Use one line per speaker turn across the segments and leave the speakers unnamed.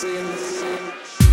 sin. sin.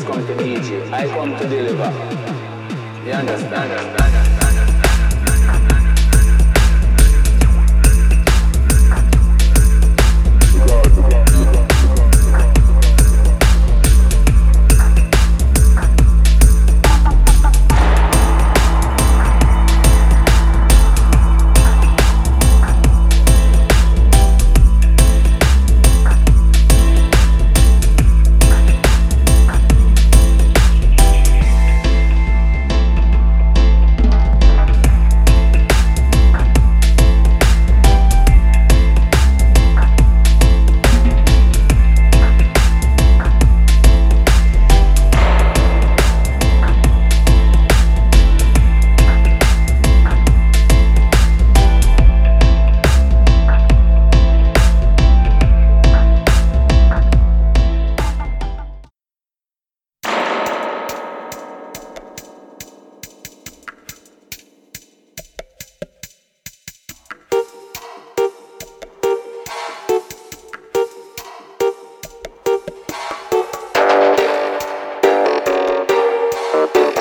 is going to teach you. I come to deliver. You understand? understand, understand. Música